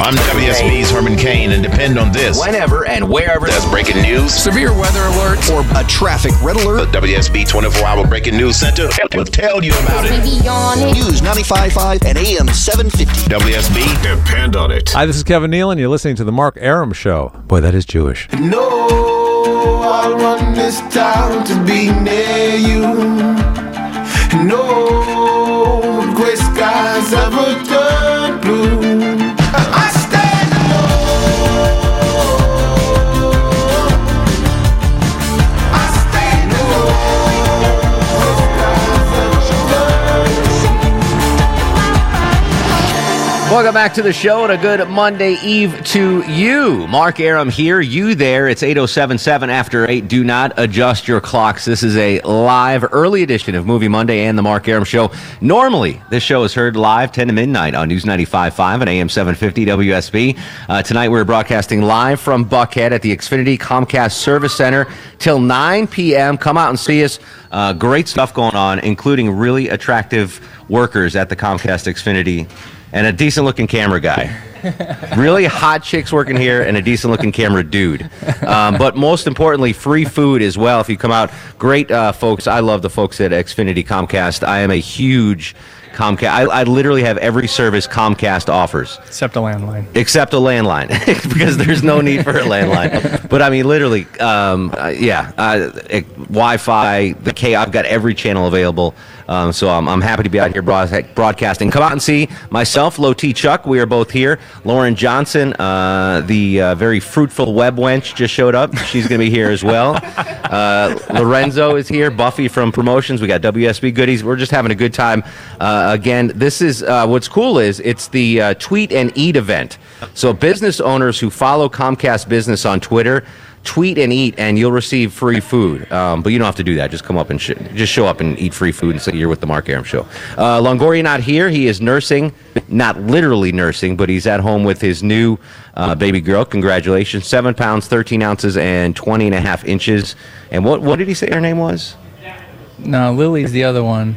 I'm WSB's Herman Cain, and depend on this. Whenever and wherever There's breaking news. severe weather alerts, or a traffic red The. WSB 24 Hour Breaking News Center will tell you about it. News 95.5 and AM 750. WSB, Depend on it. Hi, this is Kevin Nealon. You're listening to the Mark Arum Show. Boy, that is Jewish. No, I want this town to be near you. No gray skies ever turn blue. Welcome back to the show and a good Monday Eve to you. Mark Arum here, you there. It's 8077 after 8. Do not adjust your clocks. This is a live early edition of Movie Monday and the Mark Arum Show. Normally, this show is heard live 10 to midnight on News 95.5 and AM 750 WSB. Uh, tonight, we're broadcasting live from Buckhead at the Xfinity Comcast Service Center till 9 p.m. Come out and see us. Uh, great stuff going on, including really attractive workers at the Comcast Xfinity and a decent looking camera guy. really hot chicks working here and a decent looking camera dude. Um, but most importantly, free food as well. If you come out, great uh, folks. I love the folks at Xfinity Comcast. I am a huge Comcast. I, I literally have every service Comcast offers Except a landline. except a landline because there's no need for a landline. But I mean, literally, um, uh, yeah, uh, eh, Wi-Fi, the K. I've got every channel available. Um, so I'm, I'm happy to be out here broad- broadcasting. Come out and see myself, Low T Chuck. We are both here. Lauren Johnson, uh, the uh, very fruitful web wench, just showed up. She's going to be here as well. Uh, Lorenzo is here. Buffy from promotions. We got WSB goodies. We're just having a good time. Uh, again, this is uh, what's cool is it's the uh, tweet and eat event. So business owners who follow Comcast Business on Twitter. Tweet and eat, and you'll receive free food. Um, but you don't have to do that. Just come up and sh- just show up and eat free food and say you're with the Mark Arum Show. Uh, Longoria not here. He is nursing, not literally nursing, but he's at home with his new uh, baby girl. Congratulations! Seven pounds, thirteen ounces, and 20 and a half inches. And what what did he say her name was? No, Lily's the other one.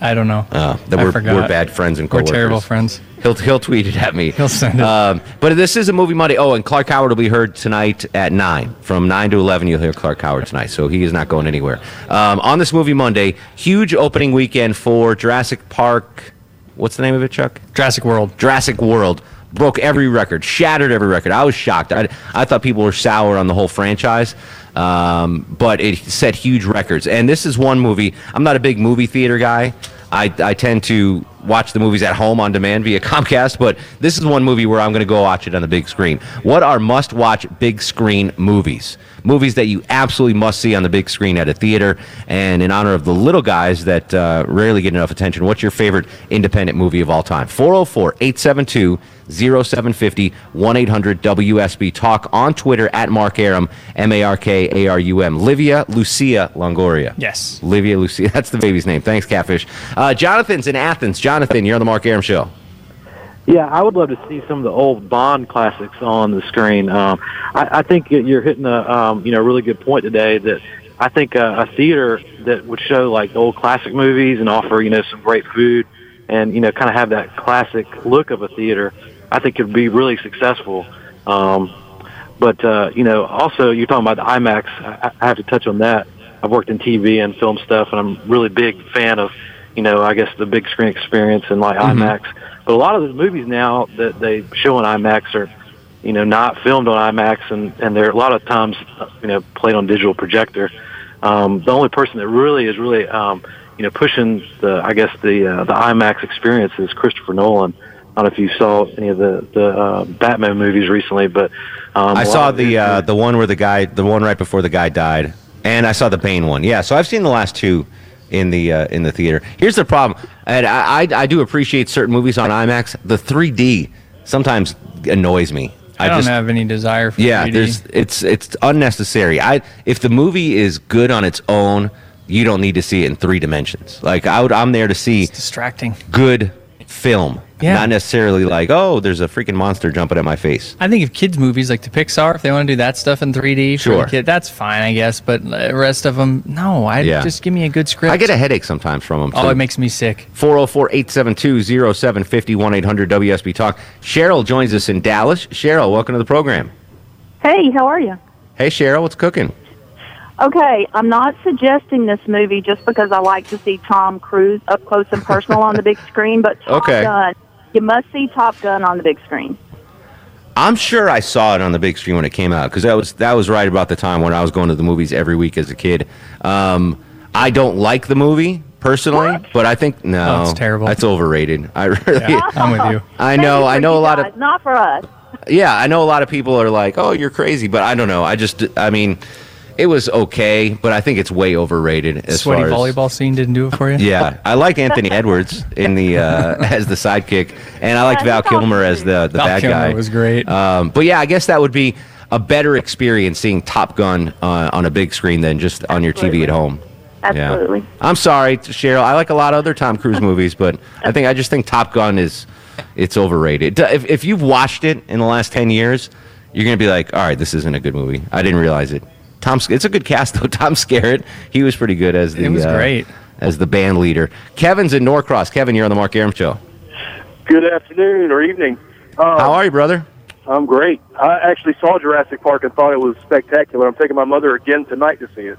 I don't know. Uh, that I we're, forgot. we're bad friends and We're terrible friends. He'll he'll tweet it at me. He'll send it. Um, but this is a movie Monday. Oh, and Clark Howard will be heard tonight at nine. From nine to eleven, you'll hear Clark Howard tonight. So he is not going anywhere. Um, on this movie Monday, huge opening weekend for Jurassic Park. What's the name of it, Chuck? Jurassic World. Jurassic World broke every record, shattered every record. I was shocked. I, I thought people were sour on the whole franchise, um, but it set huge records. And this is one movie. I'm not a big movie theater guy. I, I tend to watch the movies at home on demand via Comcast, but this is one movie where I'm going to go watch it on the big screen. What are must watch big screen movies? Movies that you absolutely must see on the big screen at a theater. And in honor of the little guys that uh, rarely get enough attention, what's your favorite independent movie of all time? 404 872 0750 1 800 WSB. Talk on Twitter at Mark Arum, M A R K A R U M. Livia Lucia Longoria. Yes. Livia Lucia. That's the baby's name. Thanks, Catfish. Uh, Jonathan's in Athens. Jonathan, you're on the Mark Arum Show. Yeah, I would love to see some of the old Bond classics on the screen. Um, I, I think you're hitting a um, you know really good point today. That I think uh, a theater that would show like old classic movies and offer you know some great food and you know kind of have that classic look of a theater. I think could be really successful. Um, but uh, you know, also you're talking about the IMAX. I, I have to touch on that. I've worked in TV and film stuff, and I'm really big fan of, you know, I guess the big screen experience and like IMAX. But a lot of the movies now that they show on IMAX are, you know, not filmed on IMAX, and and they're a lot of times, you know, played on digital projector. Um, the only person that really is really, um, you know, pushing the, I guess the uh, the IMAX experience is Christopher Nolan. I don't know if you saw any of the the uh, Batman movies recently, but um, I saw the uh, the one where the guy, the one right before the guy died, and I saw the Bane one. Yeah, so I've seen the last two in the uh, in the theater. Here's the problem, and I, I I do appreciate certain movies on IMAX. The 3D sometimes annoys me. I, don't just, have any desire for Yeah, 3D. there's it's it's unnecessary. I if the movie is good on its own, you don't need to see it in three dimensions. Like I would, I'm there to see It's distracting. good film, Yeah. not necessarily like oh, there's a freaking monster jumping at my face. I think if kids movies like the Pixar, if they want to do that stuff in 3D, for Sure. the kid, that's fine, I guess. But the rest of them, no. I Yeah. just give me a good script. I get a headache sometimes from them. oh, it makes me sick. 404 872 0750 1 800 WSB Talk. Cheryl joins us in Dallas. Cheryl, welcome to the program. Hey, how are you? Hey, Cheryl, what's cooking? Okay, I'm not suggesting this movie just because I like to see Tom Cruise up close and personal on the big screen, but Top Okay. Gun, you must see Top Gun on the big screen. I'm sure I saw it on the big screen when it came out because that was that was right about the time when I was going to the movies every week as a kid. Um, I don't like the movie personally, but I think no, Oh, it's terrible. That's overrated. I really, Yeah, I'm with you. I know, I know a lot guys, of not for us. yeah, I know a lot of people are like, oh, you're crazy, but I don't know. I just, I mean, it was okay, but I think it's way overrated as Sweaty far as volleyball scene didn't do it for you. Yeah, I like Anthony Edwards in the uh, as the sidekick, and I liked Yeah, Val. Kilmer as the the Val bad Kilmer guy. was great. Um, but yeah, I guess that would be a better experience seeing Top Gun uh, on a big screen than just on your TV at home. Yeah. Absolutely. I'm sorry, Cheryl. I like a lot of other Tom Cruise movies, but I think I just think Top Gun is it's overrated. If if you've watched it in the last ten years, you're gonna be like, all right, this isn't a good movie. I didn't realize it. Tom, it's a good cast though. Tom Skerritt, he was pretty good as the It was uh, great. as the band leader. Kevin's in Norcross. Kevin, you're on the Mark Arum show. Good afternoon or evening. Um, How are you, brother? I'm great. I actually saw Jurassic Park and thought it was spectacular. I'm taking my mother again tonight to see it.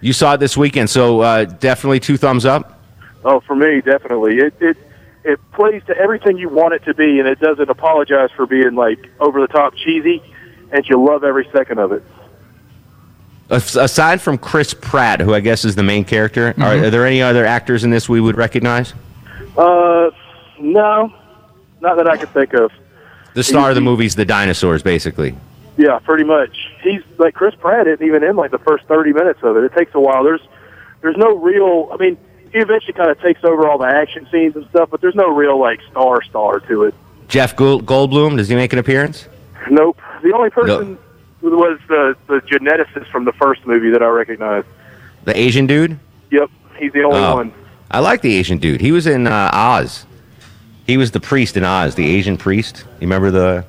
You saw it this weekend, so uh, definitely two thumbs up. Oh, for me, definitely. It it it plays to everything you want it to be, and it doesn't apologize for being like over the top cheesy, and you love every second of it. As- Aside from Chris Pratt, who I guess is the main character, are, Mm-hmm. are there any other actors in this we would recognize? Uh, no, not that I can think of. The star of the movie's the dinosaurs, basically. Yeah, pretty much. He's like Chris Pratt isn't even in like the first thirty minutes of it. It takes a while. There's there's no real. I mean, he eventually kind of takes over all the action scenes and stuff, but there's no real like star star to it. Jeff Goldblum, does he make an appearance? Nope. The only person was the the geneticist from the first movie that I recognized. The Asian dude? Yep, he's the only Oh. one. I like the Asian dude. He was in uh, Oz. He was the priest in Oz, the Asian priest. You remember the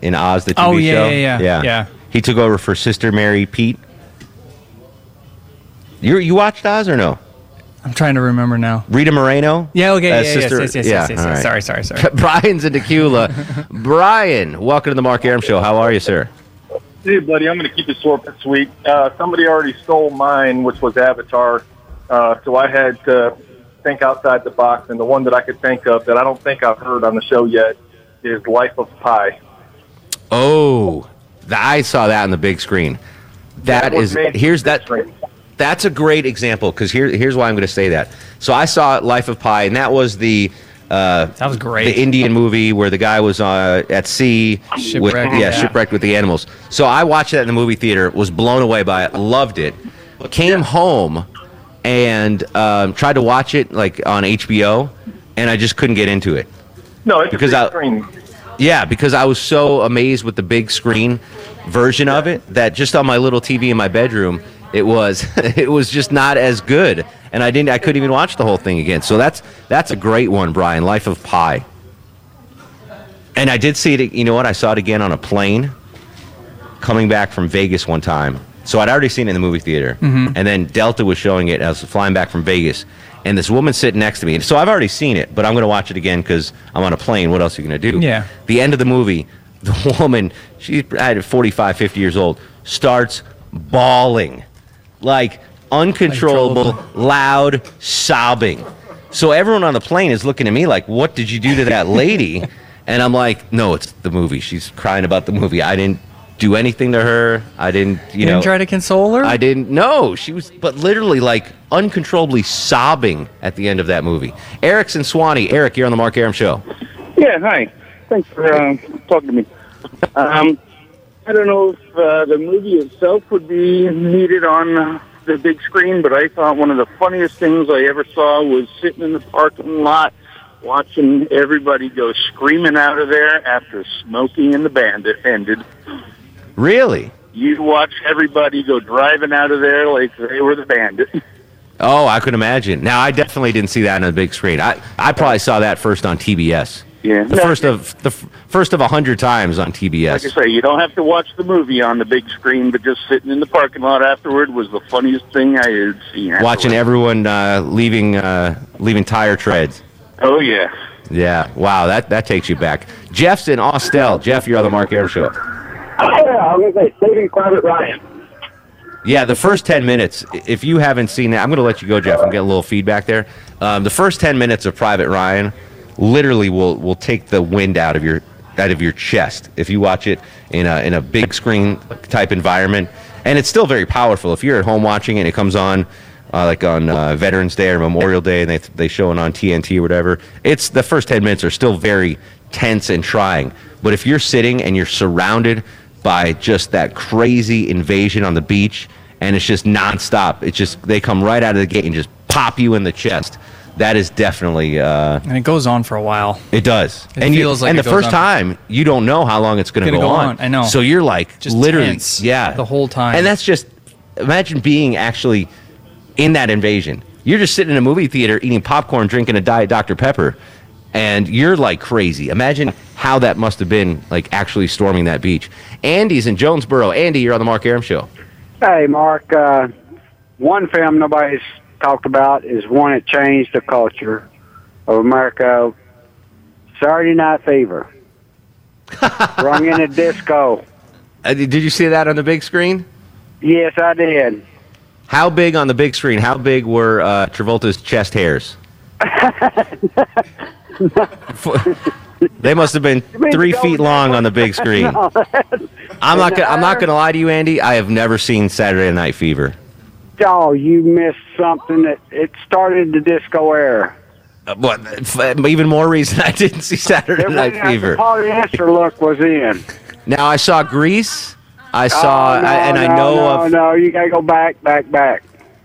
in Oz the TV Oh, yeah, show? yeah, yeah, yeah. He took over for Sister Mary Pete. You you watched Oz or no? I'm trying to remember now. Rita Moreno. Yeah, okay, as yeah, Sister- yes, yes, yeah, yes, yes, all yes. right. Sorry, sorry, sorry. Brian's in Tequila. Brian, welcome to the Mark Arum Show. How are you, sir? Hey, buddy, I'm going to keep it short but sweet. Uh, somebody already stole mine, which was Avatar. Uh, so I had to think outside the box, and the one that I could think of that I don't think I've heard on the show yet is Life of Pi. Oh, th- I saw that on the big screen. that was is here's that. screen. That's a great example because here, here's why I'm going to say that. So I saw Life of Pi, and that was the uh, That was great. the Indian movie where the guy was uh, at sea, with, yeah, yeah. shipwrecked with the animals. So I watched that in the movie theater, was blown away by it, loved it. Came home and um, tried to watch it like on HBO, and I just couldn't get into it. No, it's Because a big I- screen. Yeah, because I was so amazed with the big screen version of it that just on my little TV in my bedroom, it was it was just not as good, and I didn't I couldn't even watch the whole thing again. So that's that's a great one, Brian. Life of Pi. And I did see it. You know what? I saw it again on a plane coming back from Vegas one time. So I'd already seen it in the movie theater, mm-hmm. and then Delta was showing it. I was flying back from Vegas, and this woman sitting next to me. So I've already seen it, but I'm going to watch it again because I'm on a plane. What else are you going to do? Yeah. The end of the movie, the woman, she's I 45, 50 years old, starts bawling, like uncontrollable, Uncontrollable. loud sobbing. So everyone on the plane is looking at me like, "What did you do to that lady?" and I'm like, "No, it's the movie. She's crying about the movie. I didn't do anything to her. I didn't, you, You know." didn't try to console her? I didn't know. She was, but literally like uncontrollably sobbing at the end of that movie. Eric's in Suwanee. Eric, you're on the Mark Arum Show. Yeah, hi. Thanks for uh, talking to me. Um, I don't know if uh, the movie itself would be needed on the big screen, but I thought one of the funniest things I ever saw was sitting in the parking lot watching everybody go screaming out of there after Smokey and the Bandit ended. Really? You'd watch everybody go driving out of there like they were the bandit. Oh, I could imagine. Now, I definitely didn't see that on the big screen. I, I probably saw that first on TBS. Yeah. The first of the f- first of a hundred times on TBS. Like I say, you don't have to watch the movie on the big screen, but just sitting in the parking lot afterward was the funniest thing I had seen. Watching everyone uh, leaving uh, leaving tire treads. Oh yeah. Yeah. Wow. That that takes you back. Jeff's in Austell. Jeff, you're on the Mark Air Show. Yeah, I was going to say Saving Private Ryan. Yeah, the first 10 minutes, if you haven't seen that, I'm going to let you go, Jeff, I'm getting a little feedback there. Um, the first 10 minutes of Private Ryan literally will, will take the wind out of your out of your chest if you watch it in a, in a big screen type environment. And it's still very powerful. If you're at home watching it and it comes on uh, like on uh, Veterans Day or Memorial Day and they, they show it on TNT or whatever, it's the first 10 minutes are still very tense and trying. But if you're sitting and you're surrounded by just that crazy invasion on the beach, and it's just nonstop. It's just they come right out of the gate and just pop you in the chest. That is definitely uh, And it goes on for a while. it does. It and you, feels like and it the first on. time you don't know how long it's going to Gonna go, go on. on, I know. So you're like Just literally, tense yeah, the whole time. And that's just imagine being actually in that invasion. You're just sitting in a movie theater eating popcorn, drinking a diet Dr Pepper, and you're like crazy. Imagine how that must have been like actually storming that beach. Andy's in Jonesboro. Andy, you're on the Mark Arum show. Hey, Mark. Uh, one film nobody's talked about is one that changed the culture of America. Saturday Night Fever. Rung in a disco. Uh, did you see that on the big screen? Yes, I did. How big on the big screen? How big were uh, Travolta's chest hairs? they must have been three feet long on the big screen. I'm not. Gonna, I'm not going to lie to you, Andy. I have never seen Saturday Night Fever. Oh, you missed something that it started the disco era. Uh, what? f- Even more reason I didn't see Saturday Night Fever. The polyester look was in. Now I saw Grease. I saw, Oh, no, I, and I no, know no, of No, you gotta go back, back, back.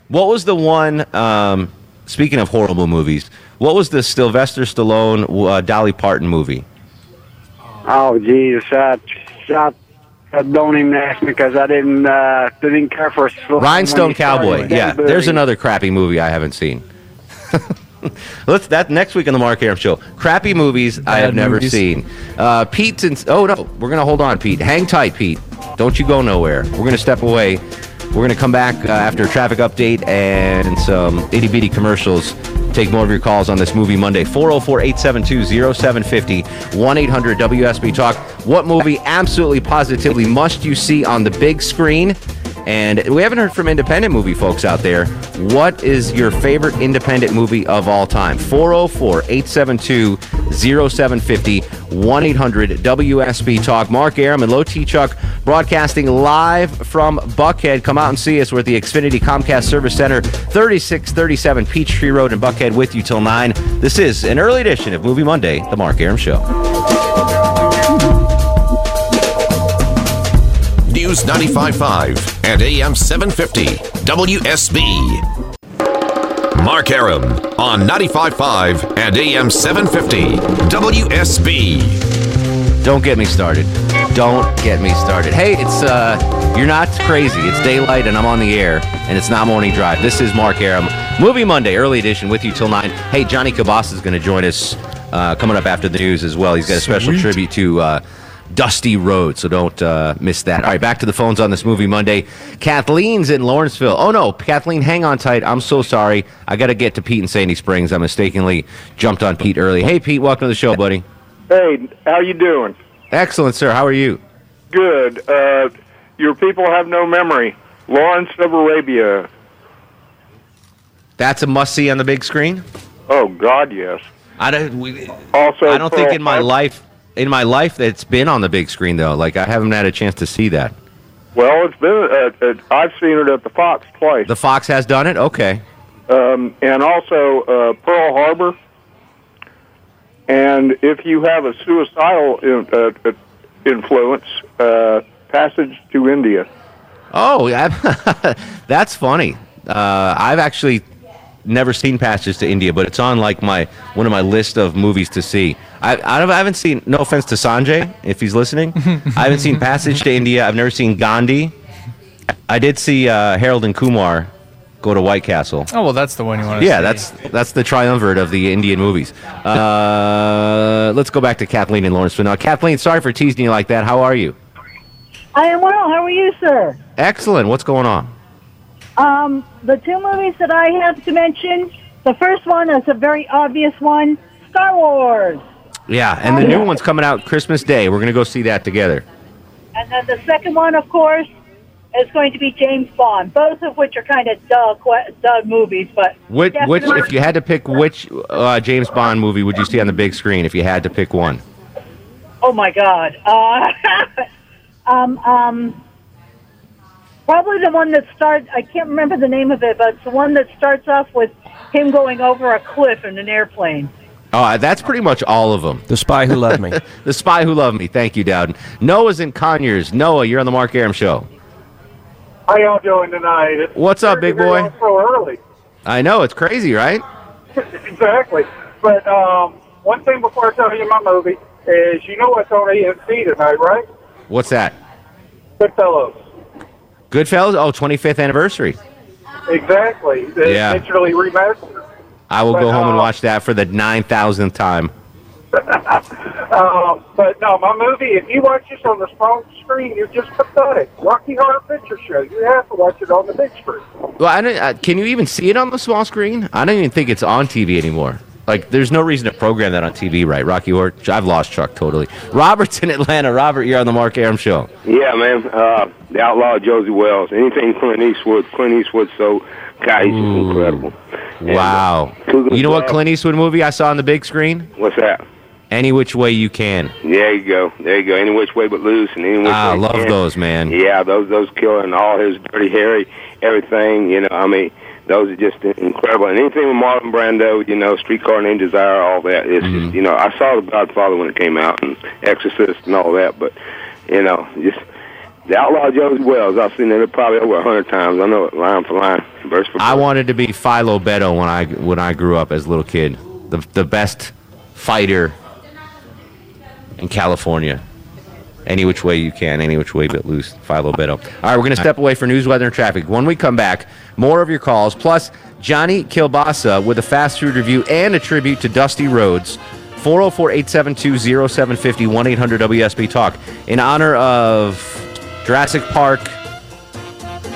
what was the one. Um, speaking of horrible movies, what was the Sylvester Stallone uh, Dolly Parton movie? Oh, Jesus, I, I, I don't even ask because I didn't, uh, didn't care for. Stallone Rhinestone Cowboy. Yeah, Danny there's another crappy movie I haven't seen. Let's that next week on the Mark Arum Show. Crappy movies I Bad have never seen. Uh, Pete's in. Oh no, we're gonna hold on, Pete. Hang tight, Pete. Don't you go nowhere. We're gonna step away. We're gonna come back uh, after a traffic update and some itty bitty commercials. Take more of your calls on this movie Monday. 404 872 0750 1 800 WSB Talk. What movie absolutely positively must you see on the big screen? And we haven't heard from independent movie folks out there. What is your favorite independent movie of all time? 404 872 0750 1 800 WSB Talk. Mark Arum and Low T Chuck broadcasting live from Buckhead. Come out and see us. We're at the Xfinity Comcast Service Center, 3637 Peachtree Road in Buckhead, with you till 9. This is an early edition of Movie Monday, The Mark Arum Show. News 95.5 and AM 750 WSB. Mark Arum on 95.5 and AM 750 WSB. Don't get me started. Don't get me started. Hey, it's uh you're not crazy. It's daylight and I'm on the air and it's not morning drive. This is Mark Arum. Movie Monday, early edition with you till 9. Hey, Johnny Cabas is going to join us uh, coming up after the news as well. He's got a special Sweet. tribute to uh, Dusty Rhodes, so don't uh, miss that. All right, back to the phones on this movie Monday. Kathleen's in Lawrenceville. Oh no, Kathleen, hang on tight. I'm so sorry. I got to get to Pete in Sandy Springs. I mistakenly jumped on Pete early. Hey, Pete, welcome to the show, buddy. Hey, how you doing? Excellent, sir. How are you? Good. Uh, your people have no memory. Lawrence of Arabia. That's a must see on the big screen. Oh God, yes. I don't. We, Also, I don't think in my life, in my life, that's been on the big screen though. Like I haven't had a chance to see that. Well, it's been. Uh, uh, I've seen it at the Fox twice. The Fox has done it. Okay. um, and also uh, Pearl Harbor. And if you have a suicidal in, uh, uh, influence, uh, Passage to India. Oh, yeah. that's funny. Uh, I've actually never seen Passage to India, but it's on like my one of my list of movies to see. I, I haven't seen. No offense to Sanjay, if he's listening, I haven't seen Passage to India. I've never seen Gandhi. I did see uh, Harold and Kumar go to White Castle. Oh well, that's the one you want to Yeah, see. that's that's the triumvirate of the Indian movies. Uh, let's go back to Kathleen in Lawrenceville. Now, Kathleen, sorry for teasing you like that. How are you? I am well. How are you, sir? Excellent. What's going on? Um, the two movies that I have to mention, the first one is a very obvious one, Star Wars. Yeah, and the new one's coming out Christmas Day. We're gonna go see that together. And then the second one, of course, is going to be James Bond, both of which are kind of duh, duh movies, but Which, which, if you had to pick, which uh, James Bond movie would you see on the big screen if you had to pick one? Oh my God. Uh, um, um, probably the one that starts. I can't remember the name of it, but it's the one that starts off with him going over a cliff in an airplane. Oh, that's pretty much all of them. The Spy Who Loved Me. the Spy Who Loved Me. Thank you, Dowden. Noah's in Conyers. Noah, you're on the Mark Arum Show. How y'all doing tonight? It's What's up, big boy? So early. I know it's crazy, right? exactly. But um, one thing before I tell you my movie is you know what's on AMC tonight, right? What's that? Goodfellas. Goodfellas. Oh, 25th anniversary. Exactly. It's Yeah. digitally remastered. I will go But, home and uh, watch that for the nine thousandth time. Uh, but no, my movie, if you watch this on the small screen, you're just pathetic. Rocky Horror Picture Show. You have to watch it on the big screen. Well, I don't, uh, can you even see it on the small screen? I don't even think it's on TV anymore. Like, there's no reason to program that on TV, right? Rocky Horror. I've lost Chuck totally. Robert's in Atlanta. Robert, you're on the Mark Arum Show. Yeah, man. Uh, the outlaw Josey Wales. Anything Clint Eastwood. Clint Eastwood. So, God, he's just incredible. Wow. Cougar You know what Clint Eastwood movie I saw on the big screen? What's that? Any Which Way You Can. There you go. There you go. Any which way but loose, and any which Ah, way love can. those, man. Yeah, those those killer and all his Dirty Harry, everything. You know, I mean, those are just incredible. And anything with Marlon Brando, you know, Streetcar Named Desire, all that. It's Mm-hmm. just, you know, I saw The Godfather when it came out, and Exorcist and all that. But you know, just the Outlaw Josey Wales. I've seen it probably over a hundred times. I know it line for line, verse for Verse. I wanted to be Philo Beddoe when I when I grew up as a little kid. The the best fighter in California. Any which way you can, any which way but loose. Philo Beddoe. All right, we're going to step away for news, weather, and traffic. When we come back, more of your calls, plus Johnny Kilbasa with a fast food review and a tribute to Dusty Rhodes. 404 872 0750 1 800 WSB Talk. In honor of Jurassic Park,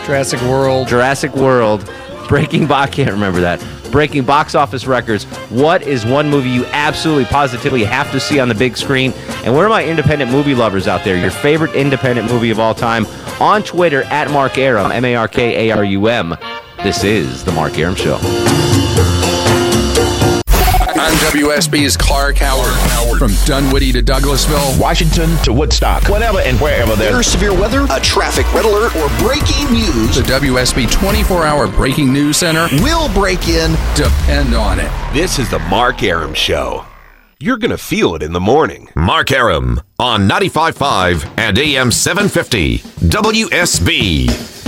Jurassic World. Jurassic World, Breaking. I can't remember that. Breaking box office records. What is one movie you absolutely positively have to see on the big screen? And where are my independent movie lovers out there? Your favorite independent movie of all time on Twitter at Mark Arum, M A R K A R U M. This is the Mark Arum Show. On WSB's Clark Howard. From Dunwoody to Douglasville, Washington to Woodstock, whatever and wherever There's there's severe weather, a traffic red alert, or breaking news. the WSB 24 hour breaking news center will break in. Depend on it. This is the Mark Arum Show. You're going to feel it in the morning. Mark Arum on 95.5 and AM 750 WSB.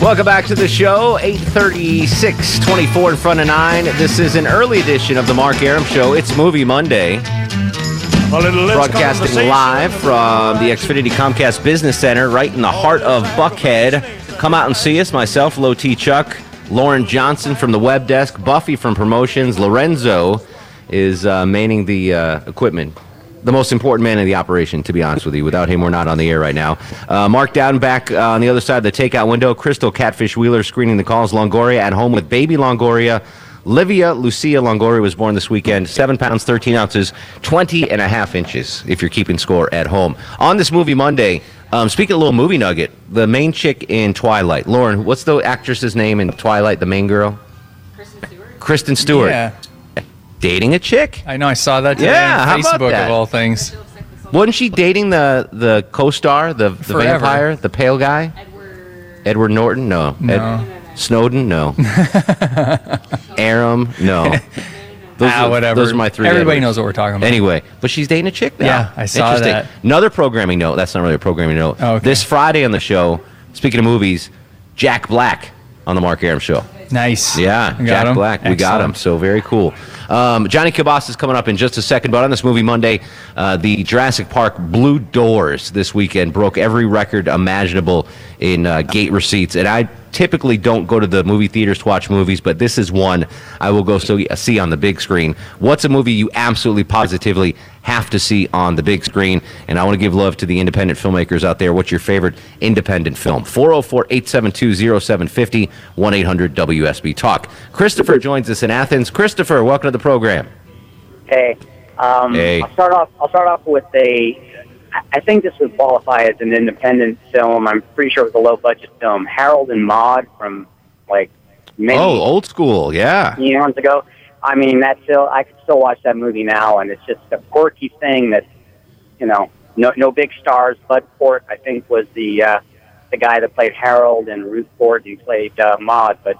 Welcome back to the show. 836, 24 in front of 9. This is an early edition of the Mark Arum Show. It's Movie Monday. Broadcasting live from the Xfinity Comcast Business Center right in the heart of Buckhead. Come out and see us. Myself, Low T Chuck, Lauren Johnson from the web desk, Buffy from promotions, Lorenzo is uh, manning the uh, equipment. The most important man in the operation, to be honest with you. Without him, we're not on the air right now. Uh, Mark Dowden back uh, on the other side of the takeout window. Crystal Catfish Wheeler screening the calls. Longoria at home with baby Longoria. Livia Lucia Longoria was born this weekend. 7 pounds, 13 ounces, 20 and a half inches, if you're keeping score at home. On this movie Monday, um, speaking of a little movie nugget, the main chick in Twilight. Lauren, what's the actress's name in Twilight, the main girl? Kristen Stewart. Kristen Stewart. Yeah. Dating a chick? I know. I saw that today Yeah, on how about Facebook that? of all things. Wasn't she dating the the co-star, the the Forever. vampire, the pale guy? Edward Norton? No. No. Snowden? No. Aram? No. Those Ah, are- whatever. Those are my three. Everybody Edwards. knows what we're talking about. Anyway, but she's dating a chick now. Yeah, I saw Interesting. that. Another programming note. That's not really a programming note. Oh, okay. This Friday on the show, speaking of movies, Jack Black on the Mark Arum Show. Nice. Yeah, I got Jack him. Black. We got him. Excellent. So very cool. Um, Johnny Cabas is coming up in just a second, but on this movie Monday, uh, the Jurassic Park Blue Doors this weekend broke every record imaginable in uh, gate receipts. And I typically don't go to the movie theaters to watch movies, but this is one I will go so, see on the big screen. What's a movie you absolutely positively have to see on the big screen? And I want to give love to the independent filmmakers out there. What's your favorite independent film? 404 872 0750 1 800 WSB Talk. Christopher joins us in Athens. Christopher, welcome to the program. Hey, um, Hey. I'll start off. I'll start off with a. I- think this would qualify as an independent film. I'm pretty sure it was a low budget film. Harold and Maude from like many Oh, old school. Yeah. eons ago. I mean, that's still. I could still watch that movie now, and it's just a quirky thing that, you know, no no big stars. Bud Cort, I think, was the uh, the guy that played Harold, and Ruth Ford, who played uh, Maude. But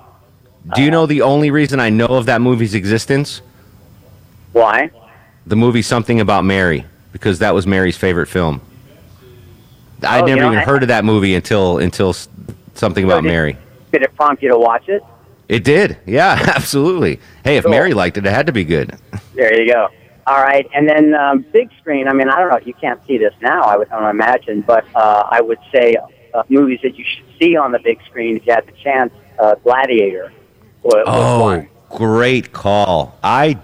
Do you know the only reason I know of that movie's existence? why? The movie Something About Mary, because that was Mary's favorite film. I'd Oh, you never know, even I- heard of that movie until until Something About did- Mary. Did it prompt you to watch it? It did. Yeah, absolutely. Hey, if Cool. Mary liked it, it had to be good. There you go. All right, and then um, big screen. I mean, I don't know. You can't see this now. I would I don't imagine, but uh, I would say uh, movies that you should see on the big screen if you had the chance. Uh, Gladiator. Was, was Oh, one. great call. I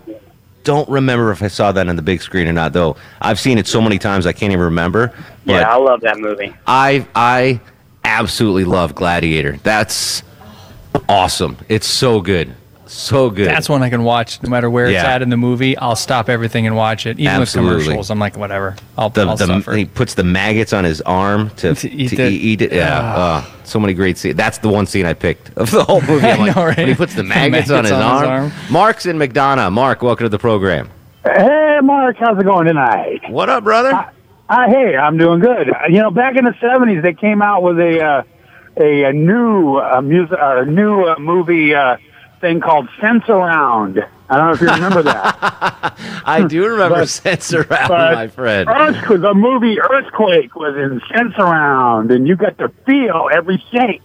don't remember if I saw that on the big screen or not, though. I've seen it so many times I can't even remember. Yeah, I love that movie. I I absolutely love Gladiator. That's awesome. It's so good. So good. That's one I can watch no matter where it's Yeah. at in the movie. I'll stop everything and watch it, even Absolutely. with commercials. I'm like, whatever. I'll, the, I'll the, suffer. he puts the maggots on his arm to, to eat, eat eat, it. it. Yeah, Ah. uh, so many great scenes. That's the one scene I picked of the whole movie. I'm I like, know, right? when he puts the The maggots, on, his, maggots arm. on his Mark's in McDonough. Mark, welcome to the program. Hey, Mark, how's it going tonight? What up, brother? Uh, hey, I'm doing good. Uh, You know, back in the '70s, they came out with a uh, a, a new uh, music, uh, new uh, movie uh, thing called Sensurround. I don't know if you remember that. I do remember But- Sensurround, my friend. Earthquake, the movie Earthquake was in Sensurround, and you got to feel every shake.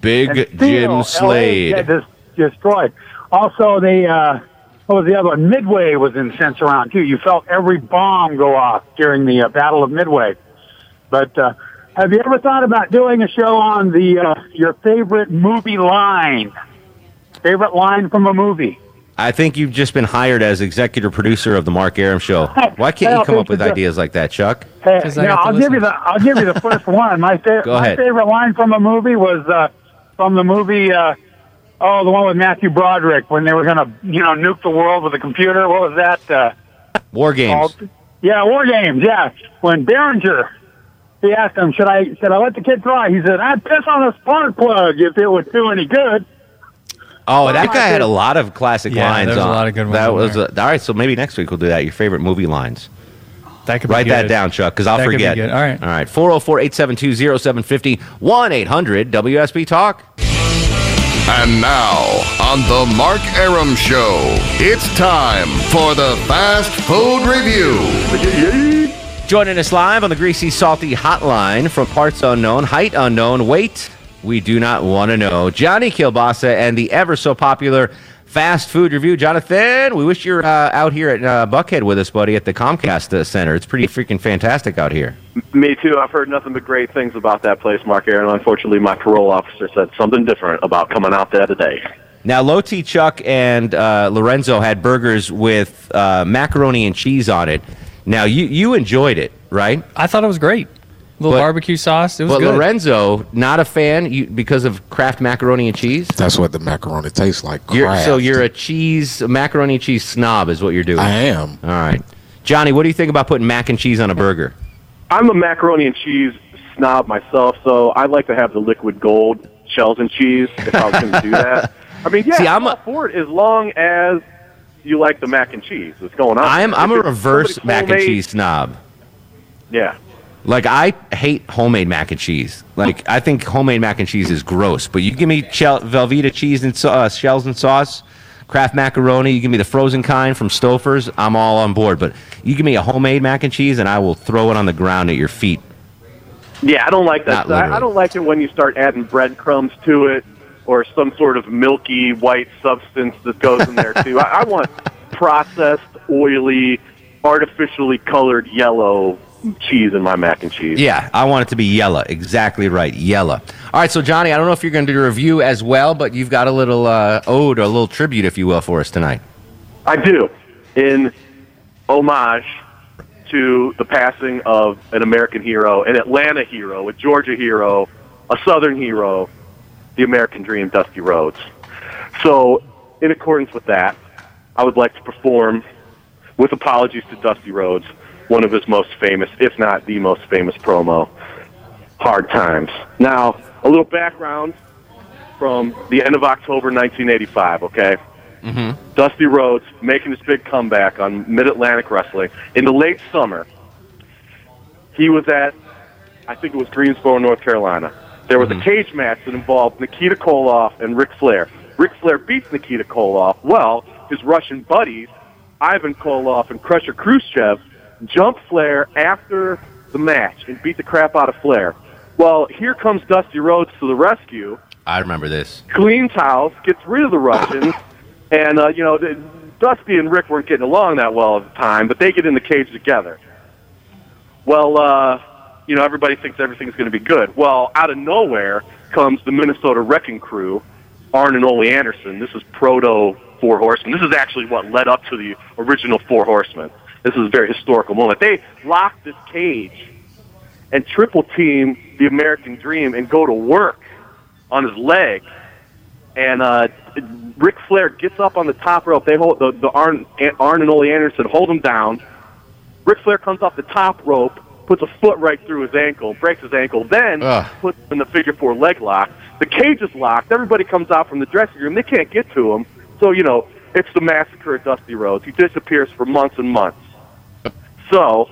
Big Jim Slade. dis- destroyed. Also, they uh, what was the other one? Midway was in Sensurround too. You felt every bomb go off during the uh, Battle of Midway. But uh, have you ever thought about doing a show on the uh, your favorite movie line? Favorite line from a movie? I think you've just been hired as executive producer of the Mark Arum Show. Why can't you come up with ideas like that, Chuck? Hey, now, I'll give you the I'll give you the first one. My favorite Go my favorite line from a movie was uh, from the movie uh, oh the one with Matthew Broderick when they were gonna you know nuke the world with a computer. What was that? Uh, War games. called? Yeah, War Games. Yeah, when Beringer he asked him, "Should I should I let the kid try?" He said, "I'd piss on a spark plug if it would do any good." Oh, that my guy had a lot of classic Yeah, lines. there's a on- lot of good ones That was there. uh, all right. So maybe next week we'll do that. Your favorite movie lines. That could be Write that down, Chuck, because I'll That could be forget. good. All right. All right. 404 872 0750 1 800 WSB Talk. And now, on the Mark Arum Show, it's time for the Fast Food Review. Joining us live on the Greasy Salty Hotline from parts unknown, height unknown, weight we do not want to know. Johnny Kilbasa and the ever so popular Fast Food Review. Jonathan, we wish you're uh, out here at uh, Buckhead with us, buddy, at the Comcast uh, Center. It's pretty freaking fantastic out here. Me too. I've heard nothing but great things about that place, Mark Aaron. Unfortunately, my parole officer said something different about coming out there today. Now, Loti, Chuck, and uh, Lorenzo had burgers with uh, macaroni and cheese on it. Now, you, you enjoyed it, right? I thought it was great. Little But- barbecue sauce. It was But good. Lorenzo, not a fan you, because of Kraft macaroni and cheese. That's what the macaroni tastes like. You're, so you're a cheese a macaroni and cheese snob, is what you're doing. I am. All right, Johnny. What do you think about putting mac and cheese on a burger? I'm a macaroni and cheese snob myself, so I like to have the liquid gold shells and cheese if I was going to do that. I mean, yeah, See, I'm I'm all for it as long as you like the mac and cheese. What's going on? I'm I'm a reverse somebody mac and cheese snob. Yeah. Like I hate homemade mac and cheese. Like I think homemade mac and cheese is gross. But you give me shell, Velveeta cheese and uh, shells and sauce, Kraft macaroni. You give me the frozen kind from Stouffer's. I'm all on board. But you give me a homemade mac and cheese, and I will throw it on the ground at your feet. Yeah, I don't like that. I. I don't like it when you start adding breadcrumbs to it, or some sort of milky white substance that goes in there too. I, I want processed, oily, artificially colored yellow cheese in my mac and cheese. Yeah, I want it to be yellow. Exactly right, yellow. All right, so Johnny, I don't know if you're going to do a review as well, but you've got a little uh, ode or a little tribute, if you will, for us tonight. I do. In homage to the passing of an American hero, an Atlanta hero, a Georgia hero, a Southern hero, the American dream, Dusty Rhodes. So, in accordance with that, I would like to perform, with apologies to Dusty Rhodes, one of his most famous, if not the most famous promo, Hard Times. Now, a little background from the end of October 1985, okay? Mm-hmm. Dusty Rhodes making his big comeback on Mid Atlantic Wrestling in the late summer. He was at, I think it was Greensboro, North Carolina. There was a cage match that involved Nikita Koloff and Ric Flair. Ric Flair beats Nikita Koloff. Well, his Russian buddies, Ivan Koloff and Crusher Khrushchev, jumped Flair after the match and beat the crap out of Flair. Well, here comes Dusty Rhodes to the rescue I remember this. cleans house, gets rid of the Russians, and uh, you know, Dusty and Ric weren't getting along that well at the time, but they get in the cage together. Well, uh, you know, everybody thinks everything's going to be good. Well, out of nowhere comes the Minnesota Wrecking Crew, Arn and Ole Anderson. This is proto Four Horsemen. This is actually what led up to the original Four Horsemen. This is a very historical moment. They lock this cage and triple team the American Dream and go to work on his leg. And uh, Ric Flair gets up on the top rope. They hold the, the Arn, Arn and Ole Anderson hold him down. Ric Flair comes off the top rope, puts a foot right through his ankle, breaks his ankle, then Ugh. puts him in the figure four leg lock. The cage is locked. Everybody comes out from the dressing room. They can't get to him. So, you know, it's the massacre at Dusty Rhodes. He disappears for months and months. So,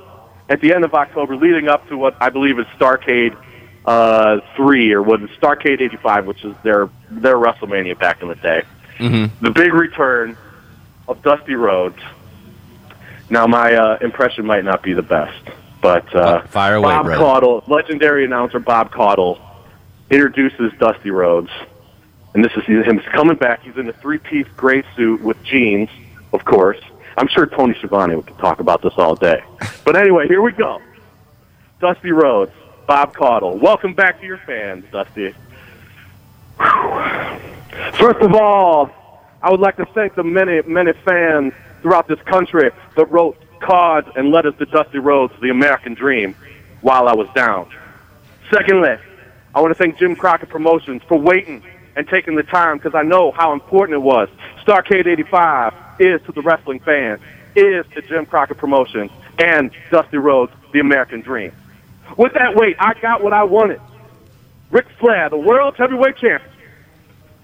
at the end of October, leading up to what I believe is Starcade uh, 3, or what is Starcade 85, which is their, their WrestleMania back in the day, Mm-hmm. the big return of Dusty Rhodes. Now, my uh, impression might not be the best, but uh, Fire away, Bob. Caudle, legendary announcer Bob Caudle, introduces Dusty Rhodes, and this is him coming back. He's in a three-piece gray suit with jeans, of course. I'm sure Tony Schiavone could talk about this all day. But anyway, here we go. Dusty Rhodes, Bob Caudle. Welcome back to your fans, Dusty. First of all, I would like to thank the many, many fans throughout this country that wrote cards and letters to Dusty Rhodes, the American Dream, while I was down. Secondly, I want to thank Jim Crockett Promotions for waiting and taking the time because I know how important it was. Starcade 85 is to the wrestling fans, is to Jim Crockett Promotions and Dusty Rhodes, the American Dream. With that weight, I got what I wanted. Ric Flair, the world heavyweight champion.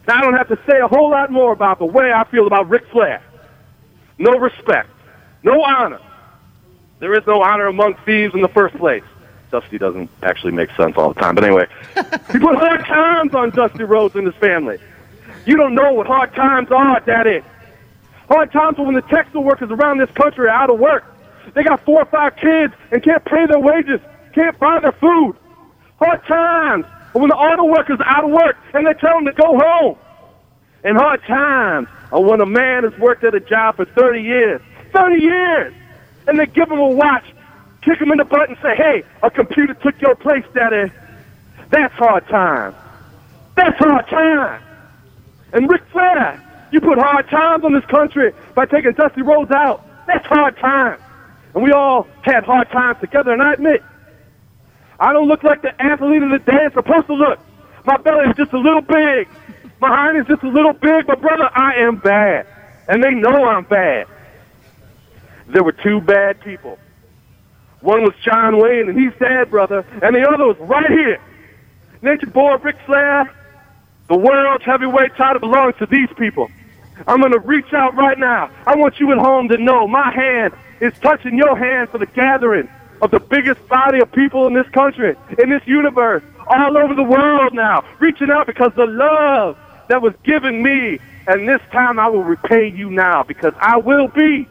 Now, I don't have to say a whole lot more about the way I feel about Ric Flair. No respect, no honor. There is no honor among thieves in the first place. Dusty doesn't actually make sense all the time, but anyway. he put hard times on Dusty Rhodes and his family. You don't know what hard times are, Daddy. Hard times are when the textile workers around this country are out of work. They got four or five kids and can't pay their wages, can't buy their food. Hard times are when the auto workers are out of work and they tell them to go home. And hard times are when a man has worked at a job for 30 years. 30 years! And they give him a watch, kick him in the butt and say, hey, a computer took your place, Daddy. That's hard time. That's hard time. And Ric Flair, you put hard times on this country by taking Dusty Rhodes out. That's hard time. And we all had hard times together, and I admit, I don't look like the athlete of the day I'm supposed to look. My belly is just a little big. My hind is just a little big, but brother, I am bad. And they know I'm bad. There were two bad people. One was John Wayne, and he's dead, brother. And the other was right here. Nature boy Ric Flair, the world's heavyweight title belongs to these people. I'm going to reach out right now. I want you at home to know my hand is touching your hand for the gathering of the biggest body of people in this country, in this universe, all over the world now. Reaching out because the love that was given me, and this time I will repay you now because I will be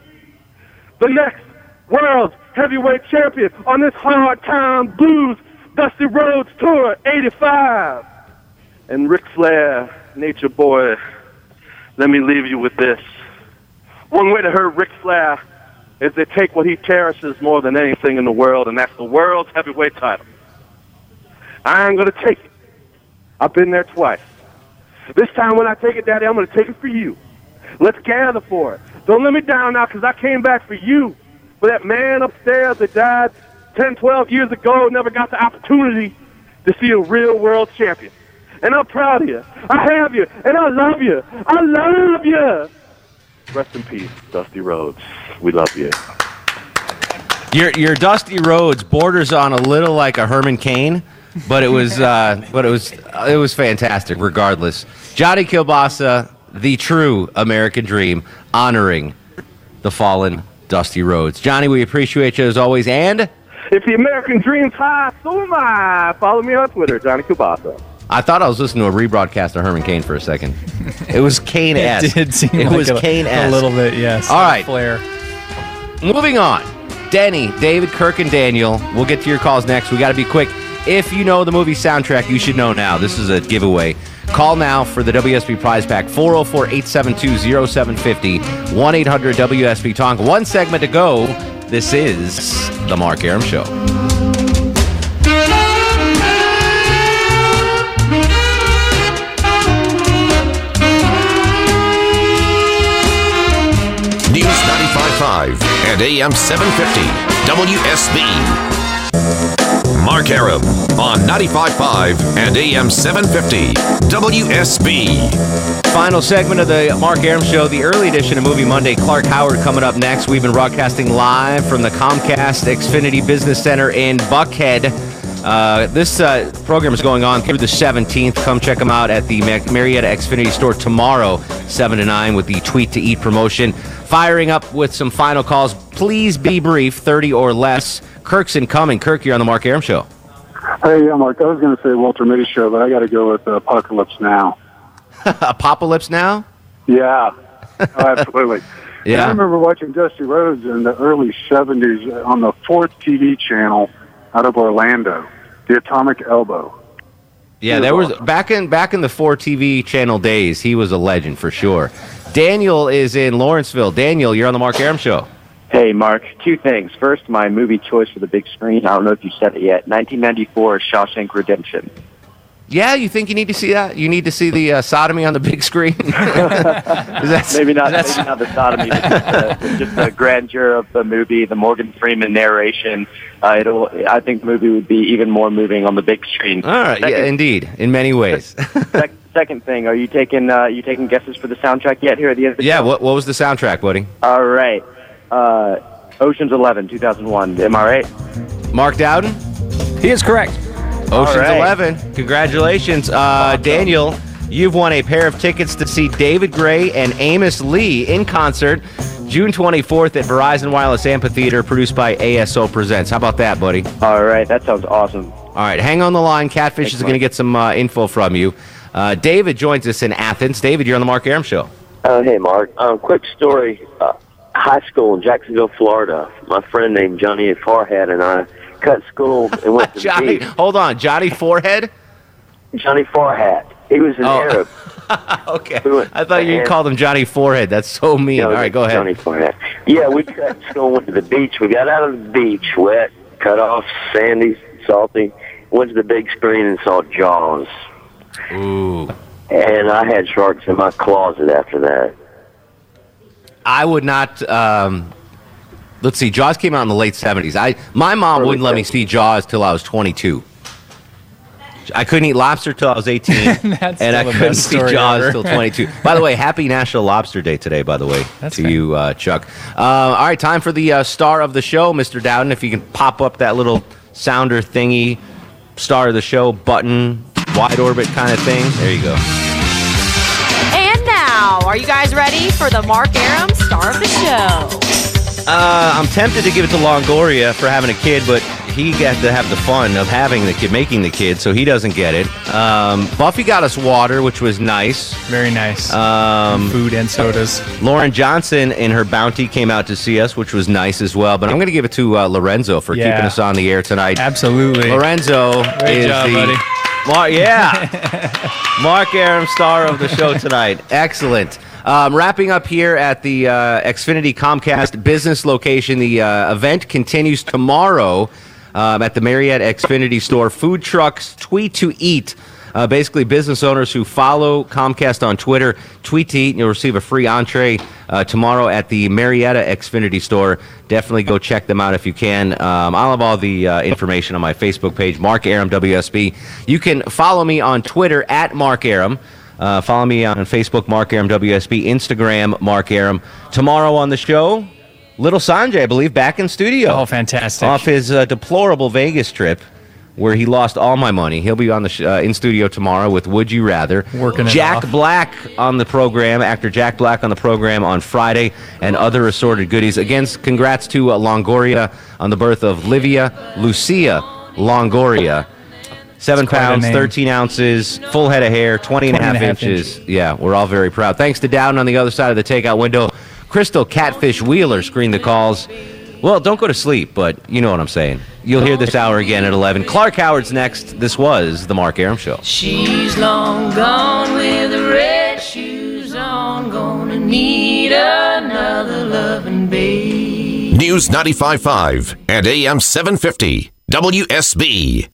the next world heavyweight champion on this hard time blues Dusty Rhodes Tour 85. And Ric Flair Nature Boy, let me leave you with this. One way to hurt Ric Flair is to take what he cherishes more than anything in the world, and that's the world's heavyweight title. I ain't gonna take it. I've been there twice. This time when I take it, Daddy, I'm gonna take it for you. Let's gather for it. Don't let me down now, because I came back for you. For that man upstairs that died 10, 12 years ago, never got the opportunity to see a real world champion. And I'm proud of you. I have you, and I love you. I love you. Rest in peace, Dusty Rhodes. We love you. Your your Dusty Rhodes borders on a little like a Herman Cain, but it was uh, but it was it was fantastic. Regardless, Johnny Kilbasa, the true American dream, honoring the fallen Dusty Rhodes. Johnny, we appreciate you as always, and If the American dream's high, so am I. Follow me on Twitter, Johnny Kubasa. I thought I was listening to a rebroadcast of Herman Cain for a second. It was Kane It did seem It like was a- Kane a little bit, yes. All right. Flair. Moving on. Denny, David, Kirk, and Daniel. We'll get to your calls next. We got to be quick. If you know the movie soundtrack, you should know now. This is a giveaway. Call now for the WSB prize pack 404 872 0750 1 800 WSB TALK. One segment to go. This is The Mark Arum Show. News 95.5 and AM 750 WSB. Mark Arum on 95.5 and AM 750 WSB. Final segment of the Mark Arum Show, the early edition of Movie Monday. Clark Howard coming up next. We've been broadcasting live from the Comcast Xfinity Business Center in Buckhead. Uh, this uh, program is going on through the 17th. Come check them out at the Marietta Xfinity store tomorrow, 7 to 9, with the Tweet to Eat promotion. Firing up with some final calls. Please be brief, 30 or less. Kirk's incoming. Kirk, you're on the Mark Arum Show. Hey, yeah, Mark. I was going to say Walter Mitty show, but I got to go with Apocalypse Now. Apocalypse Now? Yeah, oh, absolutely. Yeah. I remember watching Dusty Rhodes in the early '70s on the fourth TV channel out of Orlando, the Atomic Elbow. Yeah, there was back in back in the four TV channel days. He was a legend for sure. Daniel is in Lawrenceville. Daniel, you're on the Mark Arum Show. Hey, Mark. Two things. First, my movie choice for the big screen. I don't know if you said it yet. 1994, Shawshank Redemption. Yeah, you think you need to see that? You need to see the uh, sodomy on the big screen. Maybe not. that's- Maybe not the sodomy, but just the, just the grandeur of the movie, the Morgan Freeman narration. Uh, it'll. I think the movie would be even more moving on the big screen. All right, yeah, indeed, in many ways. sec- second thing, are you taking uh, you taking guesses for the soundtrack yet? Here at the end of the yeah, what what was the soundtrack, buddy? All right. Uh, Ocean's Eleven, 2001. Am I right? Mark Dowden? He is correct. Ocean's All right. Eleven. Congratulations, uh, Daniel. You've won a pair of tickets to see David Gray and Amos Lee in concert June 24th at Verizon Wireless Amphitheater, produced by ASO Presents. How about that, buddy? All right, that sounds awesome. All right, hang on the line. Catfish Thanks, is going to get some uh, info from you. Uh, David joins us in Athens. David, you're on the Mark Arum Show. Uh, hey, Mark. Um, quick story. Uh, high school in Jacksonville, Florida. My friend named Johnny Farhat and I cut school and went to the Johnny, beach. hold on. Johnny Forehead? Johnny Farhat. He was an Oh. Arab. okay. I thought you called him Johnny Forehead. That's so mean. No, All right, go ahead. Johnny Forehead. Yeah, we cut school, went to the beach. We got out of the beach, wet, cut off, sandy, salty. Went to the big screen and saw Jaws. Ooh. And I had sharks in my closet after that. I would not. Um, let's see. Jaws came out in the late seventies. I my mom Early wouldn't let me see Jaws till I was twenty two. I couldn't eat lobster till I was eighteen, That's and I couldn't see Jaws ever. till twenty two. By the way, happy National Lobster Day today. By the way, That's to fair. you, uh, Chuck. Uh, all right, time for the uh, star of the show, Mr. Dowden. If you can pop up that little sounder thingy, star of the show button, wide orbit kind of thing. There you go. And now, are you guys ready for the Mark Arum star of the show? Uh, I'm tempted to give it to Longoria for having a kid, but he got to have the fun of having the kid, making the kid, so he doesn't get it. Um, Buffy got us water, which was nice. Very nice. Um, Food and sodas. Lauren Johnson and her bounty came out to see us, which was nice as well. But I'm going to give it to uh, Lorenzo for Yeah. keeping us on the air tonight. Absolutely. Lorenzo Great is job, the buddy. Mark, yeah. Mark Arum, star of the show tonight. Excellent. Um, wrapping up here at the uh, Xfinity Comcast business location. The uh, event continues tomorrow um, at the Marriott Xfinity store. Food trucks, tweet to eat. Uh, basically, business owners who follow Comcast on Twitter tweet to eat, and you'll receive a free entree uh, tomorrow at the Marietta Xfinity store. Definitely go check them out if you can. Um, I'll have all the uh, information on my Facebook page, Mark Arum WSB. You can follow me on Twitter at Mark Arum. Uh, follow me on Facebook, Mark Arum WSB, Instagram, Mark Arum. Tomorrow on the show, Little Sanjay, I believe, back in studio. Oh, fantastic. Off his uh, deplorable Vegas trip where he lost all my money. He'll be on the sh- uh, in studio tomorrow with Would You Rather. Working Jack. Black on the program, actor Jack Black on the program on Friday, and other assorted goodies. Again, congrats to uh, Longoria on the birth of Livia Lucia Longoria. Seven It's quite a pounds, 13 ounces, full head of hair, 20 and a 20 half and a half inches. Yeah, we're all very proud. Thanks to Down on the other side of the takeout window. Crystal Catfish Wheeler screened the calls. Well, don't go to sleep, but you know what I'm saying. You'll hear this hour again at 11. Clark Howard's next. This was The Mark Arum Show. She's long gone with the red shoes on, gonna need another loving babe. News 95.5 and AM 750. WSB.